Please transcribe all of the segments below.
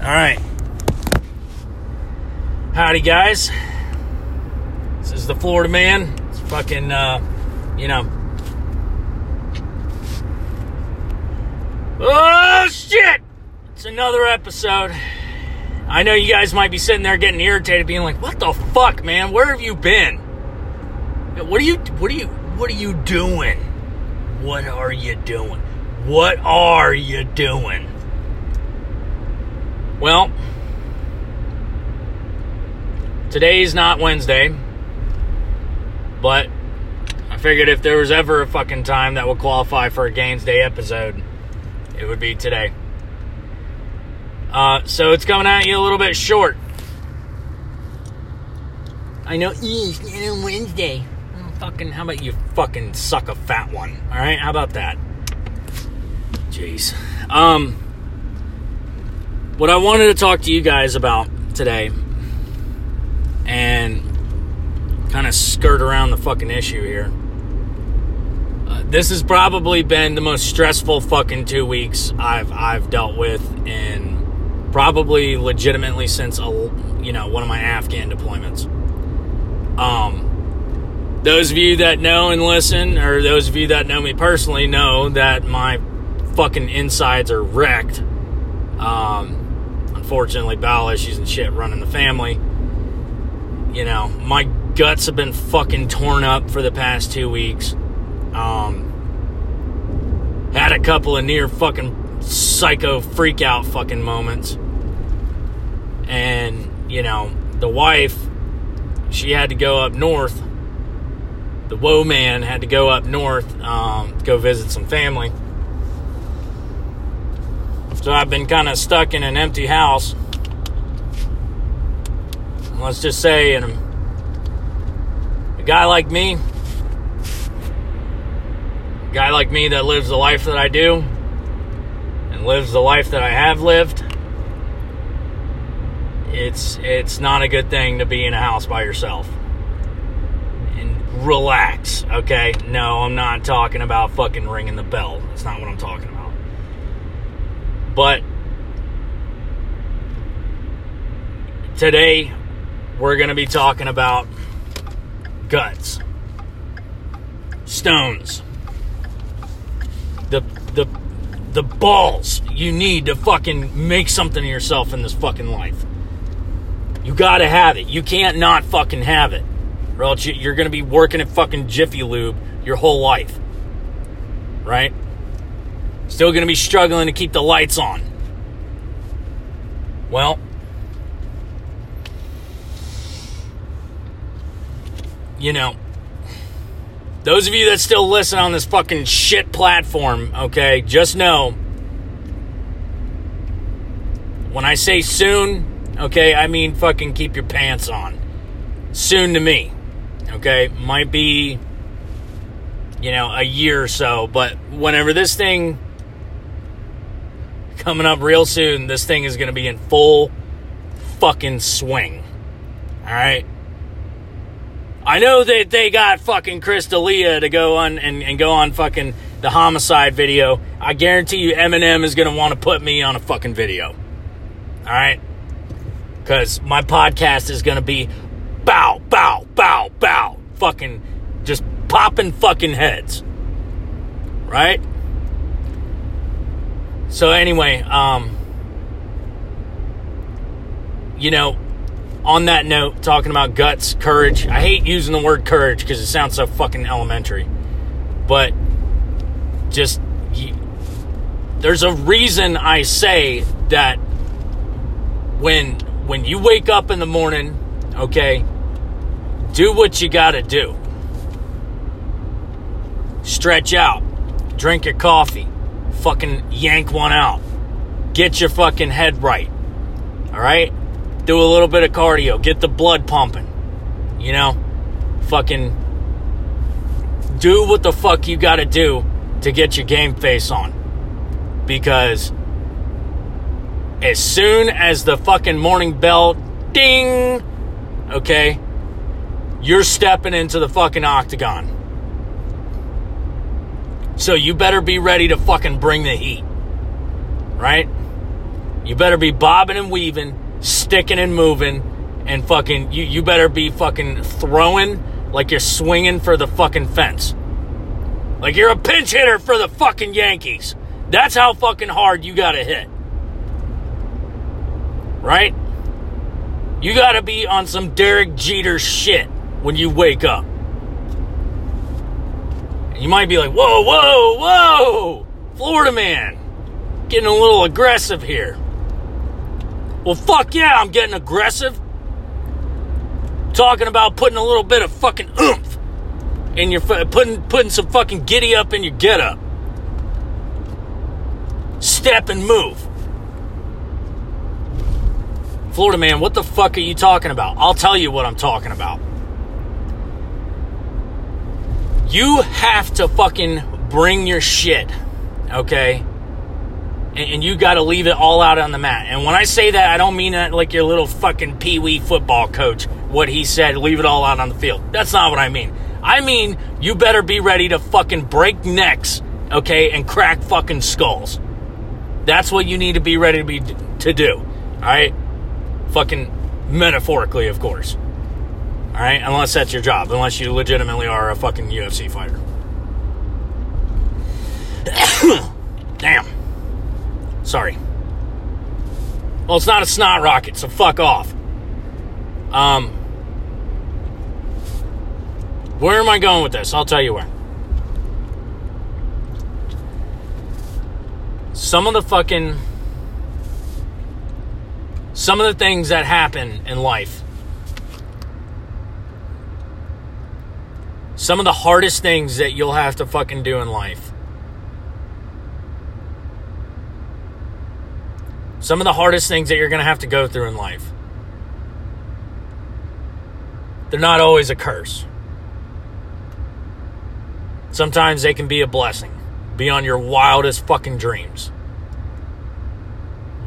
All right. Howdy, guys. This is the Florida man. It's fucking, uh, you know. Oh, shit! It's another episode. I know you guys might be sitting there getting irritated, being like, what the fuck, man? Where have you been? What are you, what are you, what are you doing? What are you doing? What are you doing? Well, today's not Wednesday, but I figured if there was ever a fucking time that would qualify for a Gains Day episode, it would be today. Uh, so it's coming at you a little bit short. I know, it's Wednesday. Fucking, how about you fucking suck a fat one? All right, how about that? Jeez. Um, what I wanted to talk to you guys about today, and kind of skirt around the fucking issue here. Uh, this has probably been the most stressful fucking two weeks I've I've dealt with in probably legitimately since a you know one of my Afghan deployments. Um, those of you that know and listen, or those of you that know me personally, know that my fucking insides are wrecked. Um, unfortunately, bowel issues and shit running the family. You know, my guts have been fucking torn up for the past two weeks. Um, had a couple of near fucking psycho freak out fucking moments. And, you know, the wife, she had to go up north. The woe man had to go up north, um, go visit some family. So I've been kind of stuck in an empty house. Let's just say, and a guy like me, a guy like me that lives the life that I do, and lives the life that I have lived, it's it's not a good thing to be in a house by yourself. And relax, okay? No, I'm not talking about fucking ringing the bell. That's not what I'm talking about. But today we're going to be talking about guts, stones, the the the balls you need to fucking make something of yourself in this fucking life. You got to have it. You can't not fucking have it. Or else you- you're going to be working at fucking Jiffy Lube your whole life. Right? Still going to be struggling to keep the lights on. Well, you know, those of you that still listen on this fucking shit platform, okay, just know when I say soon, okay, I mean fucking keep your pants on. Soon to me, okay? Might be, you know, a year or so, but whenever this thing coming up real soon, this thing is going to be in full fucking swing. All right? I know that they got fucking Chris D'Elia to go on and, and go on fucking the homicide video. I guarantee you Eminem is going to want to put me on a fucking video. All right? Because my podcast is going to be bow, bow, bow, bow. Fucking just popping fucking heads. Right? So anyway, um, you know, on that note, talking about guts, courage. I hate using the word courage because it sounds so fucking elementary. But just you, there's a reason I say that when when you wake up in the morning, okay, do what you got to do. Stretch out, drink your coffee, fucking yank one out. Get your fucking head right. All right? Do a little bit of cardio, get the blood pumping. You know? Fucking do what the fuck you got to do to get your game face on. Because as soon as the fucking morning bell ding, okay, you're stepping into the fucking octagon. So you better be ready to fucking bring the heat. Right? You better be bobbing and weaving, sticking and moving, and fucking, you, you better be fucking throwing like you're swinging for the fucking fence. Like you're a pinch hitter for the fucking Yankees. That's how fucking hard you gotta hit. Right? You gotta be on some Derek Jeter shit when you wake up. You might be like, whoa, whoa, whoa, Florida man, getting a little aggressive here. Well, fuck yeah, I'm getting aggressive. Talking about putting a little bit of fucking oomph in your putting putting some fucking giddy up in your get up. Step and move. Florida man, what the fuck are you talking about? I'll tell you what I'm talking about. You have to fucking bring your shit, okay? And, and you got to leave it all out on the mat. And when I say that, I don't mean that like your little fucking pee wee football coach, what he said, leave it all out on the field. That's not what I mean. I mean, you better be ready to fucking break necks, okay, and crack fucking skulls. That's what you need to be ready to be to do. All right? Fucking metaphorically, of course. All right? Unless that's your job, unless you legitimately are a fucking UFC fighter. Damn. Sorry. Well, it's not a snot rocket, so fuck off. Um, where am I going with this? I'll tell you where. Some of the fucking. Some of the things that happen in life. Some of the hardest things that you'll have to fucking do in life Some of the hardest things that you're going to have to go through in life. They're not always a curse. Sometimes they can be a blessing beyond your wildest fucking dreams.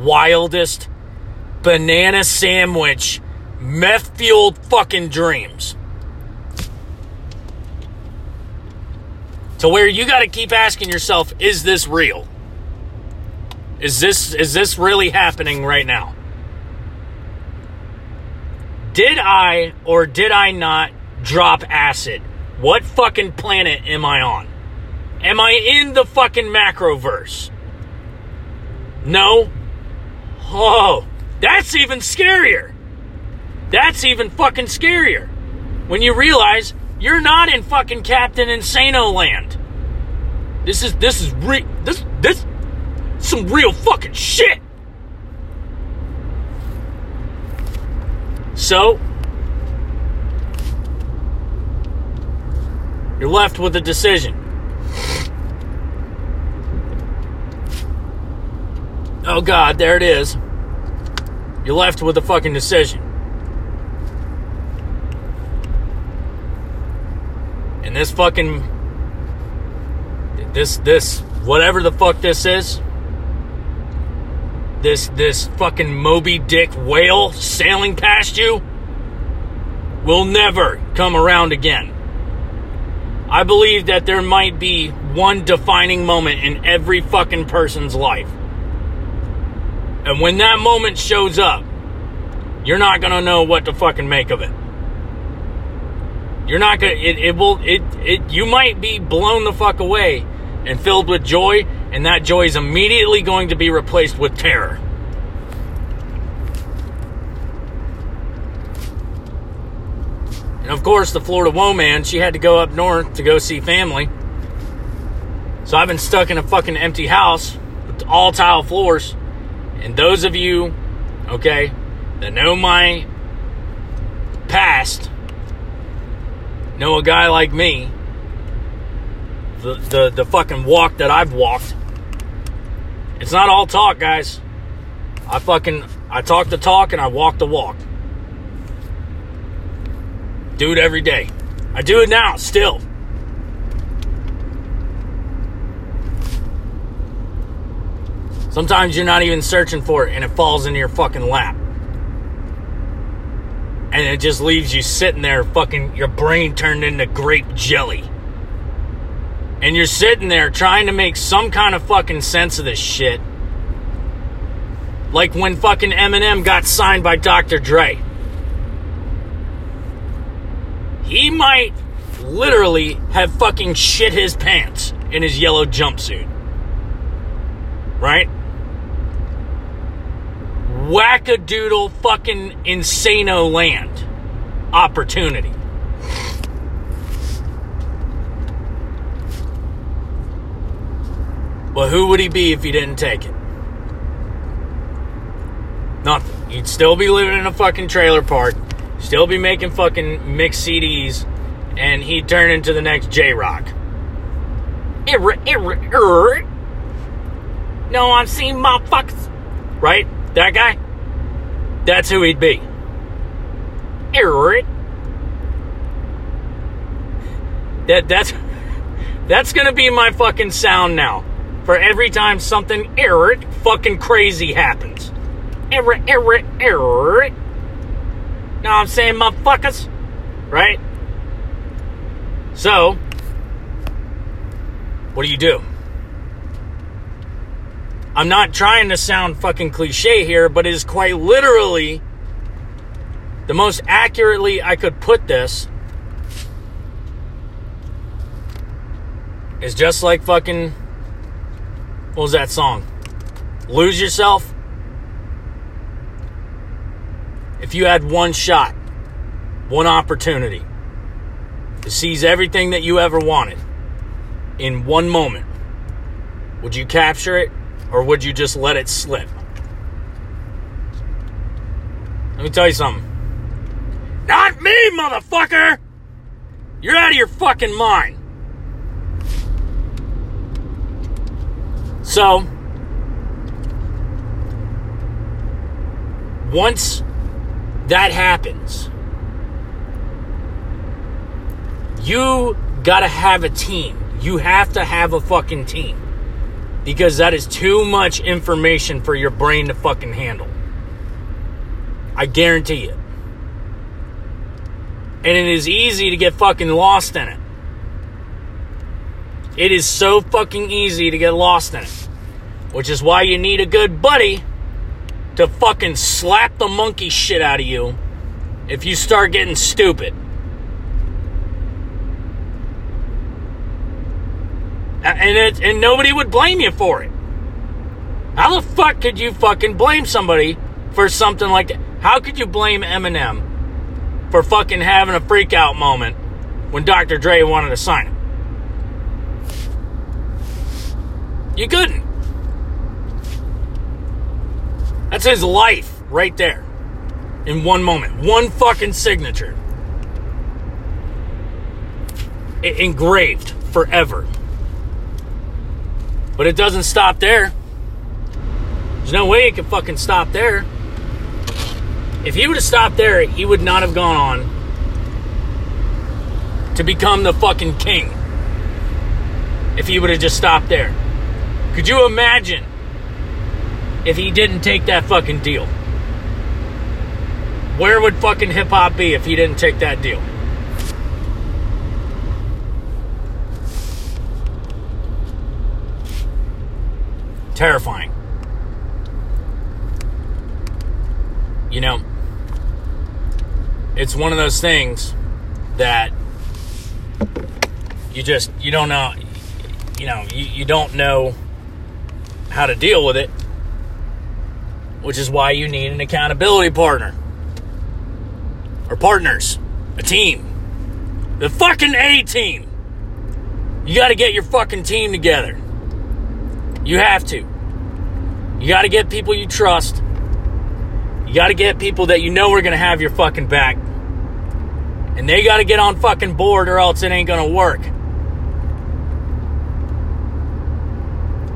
Wildest banana sandwich, meth fueled fucking dreams. To where you got to keep asking yourself, is this real? Is this is this really happening right now? Did I or did I not drop acid? What fucking planet am I on? Am I in the fucking macroverse? No. Oh, that's even scarier. That's even fucking scarier. When you realize you're not in fucking Captain Insano land. This is this is re- this this some real fucking shit. So, you're left with a decision. Oh God, there it is. You're left with a fucking decision. This fucking this this whatever the fuck this is this this fucking Moby Dick whale sailing past you will never come around again. I believe that there might be one defining moment in every fucking person's life. And when that moment shows up, you're not gonna know what to fucking make of it. You're not gonna it, it will it it you might be blown the fuck away and filled with joy and that joy is immediately going to be replaced with terror. And of course, the Florida woman, she had to go up north to go see family. So I've been stuck in a fucking empty house with all tile floors. And those of you, okay, that know my past, know a guy like me, the, the, the fucking walk that I've walked it's not all talk, guys. I fucking I talk the talk and I walk the walk. Do it every day. I do it now, still. Sometimes you're not even searching for it and it falls into your fucking lap. And it just leaves you sitting there, fucking, your brain turned into grape jelly and you're sitting there trying to make some kind of fucking sense of this shit. Like when fucking Eminem got signed by Dr. Dre. He might literally have fucking shit his pants in his yellow jumpsuit. Right? Wackadoodle fucking insano land opportunity. Well, who would he be if he didn't take it? Nothing. He'd still be living in a fucking trailer park, still be making fucking mixed CDs, and he'd turn into the next J Rock. Er, er, er, no, I'm seeing motherfuckers. Right? That guy? That's who he'd be. Errit That that's that's gonna be my fucking sound now. For every time something error fucking crazy happens. Error, error, error. Know what I'm saying, motherfuckers? Right? So, what do you do? I'm not trying to sound fucking cliche here, but it is quite literally the most accurately I could put this is just like fucking what was that song? Lose yourself? If you had one shot, one opportunity to seize everything that you ever wanted in one moment, would you capture it or would you just let it slip? Let me tell you something. Not me, motherfucker! You're out of your fucking mind. So, once that happens, you gotta have a team. You have to have a fucking team. Because that is too much information for your brain to fucking handle. I guarantee it. And it is easy to get fucking lost in it. It is so fucking easy to get lost in it. Which is why you need a good buddy to fucking slap the monkey shit out of you if you start getting stupid. And it, and nobody would blame you for it. How the fuck could you fucking blame somebody for something like that? How could you blame Eminem for fucking having a freak out moment when Dr. Dre wanted to sign him? You couldn't. That's his life right there. In one moment. One fucking signature. Engraved forever. But it doesn't stop there. There's no way it could fucking stop there. If he would have stopped there, he would not have gone on to become the fucking king. If he would have just stopped there. Could you imagine if he didn't take that fucking deal? Where would fucking hip hop be if he didn't take that deal? Terrifying. You know, it's one of those things that you just you don't know you know you, you don't know how to deal with it which is why you need an accountability partner or partners a team the fucking a team. You got to get your fucking team together. You have to you got to get people you trust. You got to get people that you know are going to have your fucking back. And they got to get on fucking board or else it ain't going to work.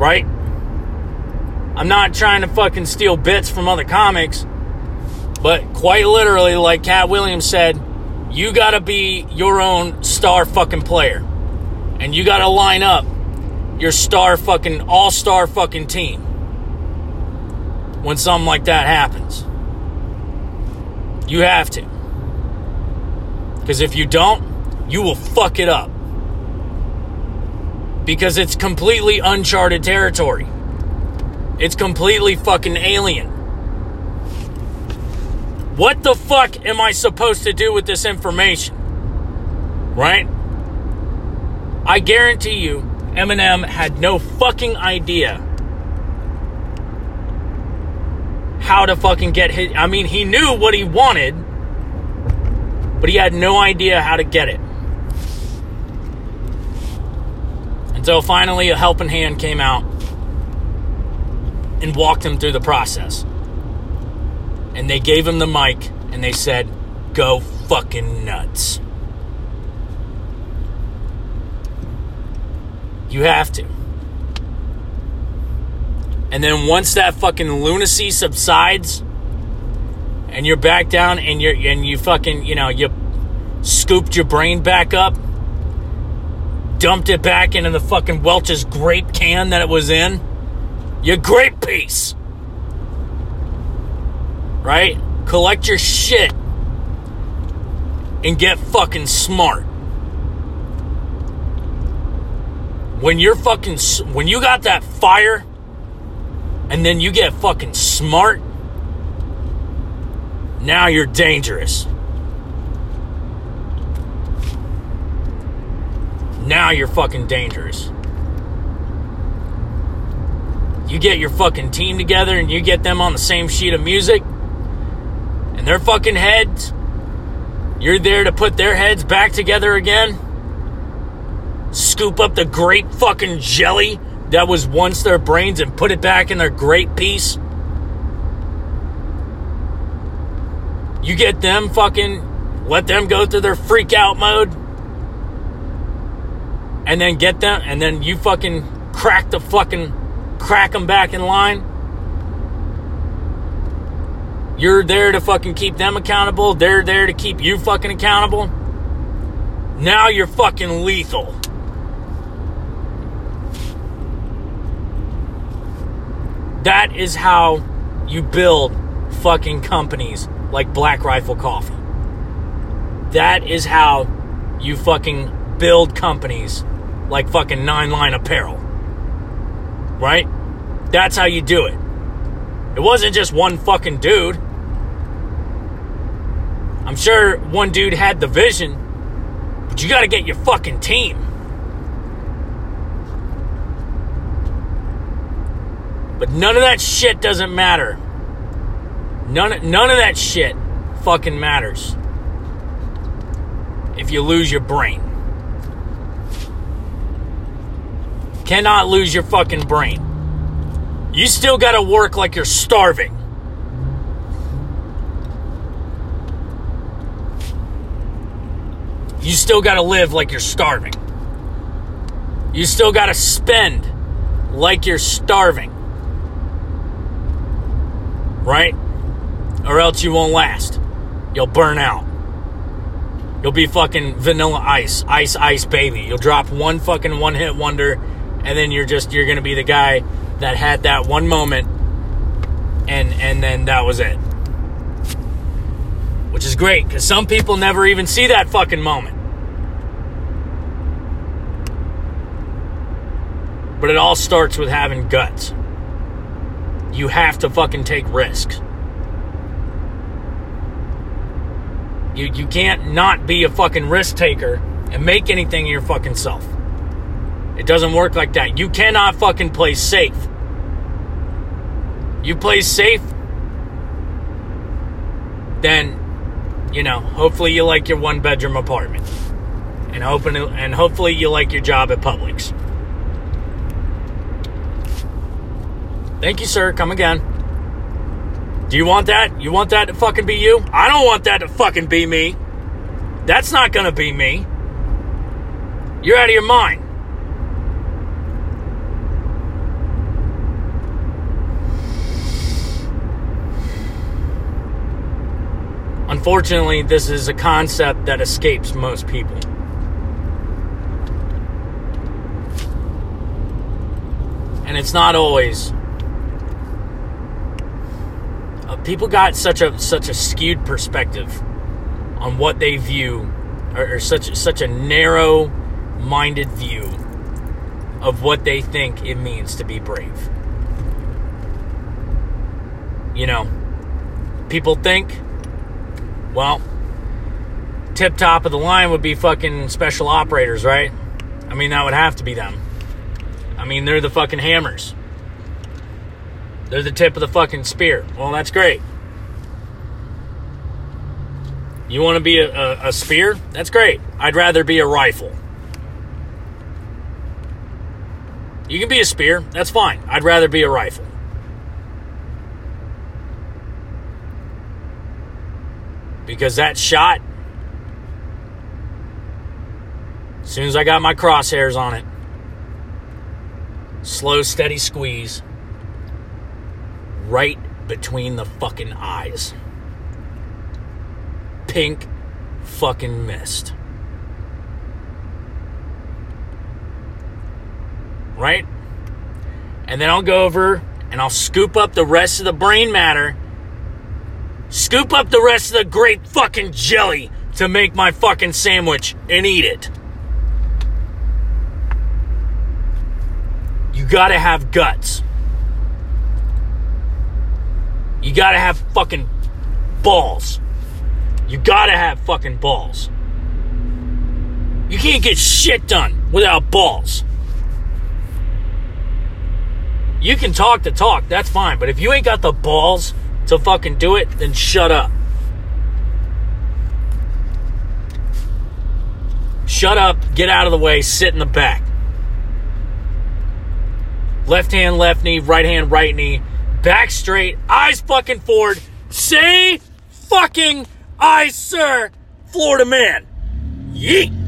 Right? I'm not trying to fucking steal bits from other comics, but quite literally, like Katt Williams said, you gotta be your own star fucking player. And you gotta line up your star fucking all star fucking team when something like that happens. You have to. Because if you don't, you will fuck it up. Because it's completely uncharted territory. It's completely fucking alien. What the fuck am I supposed to do with this information? Right? I guarantee you, Eminem had no fucking idea how to fucking get hit. I mean, he knew what he wanted, but he had no idea how to get it. And so finally a helping hand came out and walked him through the process. And they gave him the mic and they said, go fucking nuts. You have to. And then once that fucking lunacy subsides and you're back down and you're and you fucking, you know, you scooped your brain back up, dumped it back into the fucking Welch's grape can that it was in, your grape piece. Right? Collect your shit and get fucking smart. When you're fucking when you got that fire and then you get fucking smart, now you're dangerous. Now you're fucking dangerous. You get your fucking team together and you get them on the same sheet of music and their fucking heads, you're there to put their heads back together again. Scoop up the grape fucking jelly that was once their brains and put it back in their great piece. You get them fucking, let them go through their freak out mode. And then get them, and then you fucking crack the fucking, crack them back in line. You're there to fucking keep them accountable. They're there to keep you fucking accountable. Now you're fucking lethal. That is how you build fucking companies like Black Rifle Coffee. That is how you fucking build companies like fucking Nine Line Apparel. Right? That's how you do it. It wasn't just one fucking dude. I'm sure one dude had the vision, but you gotta get your fucking team. But none of that shit doesn't matter. None, none of that shit fucking matters if you lose your brain. Cannot lose your fucking brain. You still gotta work like you're starving. You still gotta live like you're starving. You still gotta spend like you're starving right? Or else you won't last. You'll burn out. You'll be fucking vanilla ice, ice, ice baby. You'll drop one fucking one hit wonder, and then you're just, you're gonna be the guy that had that one moment, and, and then that was it. Which is great, because some people never even see that fucking moment. But it all starts with having guts you have to fucking take risks. You, you can't not be a fucking risk taker and make anything of your fucking self. It doesn't work like that. You cannot fucking play safe. You play safe, then, you know, hopefully you like your one bedroom apartment. And hoping and hopefully you like your job at Publix. Thank you, sir. Come again. Do you want that? You want that to fucking be you? I don't want that to fucking be me. That's not gonna be me. You're out of your mind. Unfortunately, this is a concept that escapes most people. And it's not always people got such a such a skewed perspective on what they view, or, or such such a narrow minded view of what they think it means to be brave. You know, people think Well, tip top of the line would be fucking special operators, right? I mean, that would have to be them. I mean, they're the fucking hammers. They're the tip of the fucking spear. Well, that's great. You want to be a, a, a spear? That's great. I'd rather be a rifle. You can be a spear. That's fine. I'd rather be a rifle. Because that shot, as soon as I got my crosshairs on it, slow, steady squeeze right between the fucking eyes. Pink fucking mist. Right? And then I'll go over and I'll scoop up the rest of the brain matter, scoop up the rest of the great fucking jelly to make my fucking sandwich and eat it. You gotta have guts. You gotta have fucking balls. You gotta have fucking balls. You can't get shit done without balls. You can talk the talk, that's fine, but if you ain't got the balls to fucking do it, then shut up. Shut up, get out of the way, sit in the back. Left hand, left knee, right hand, right knee, back straight, eyes fucking forward. Say fucking I, sir, Florida man. Yeet.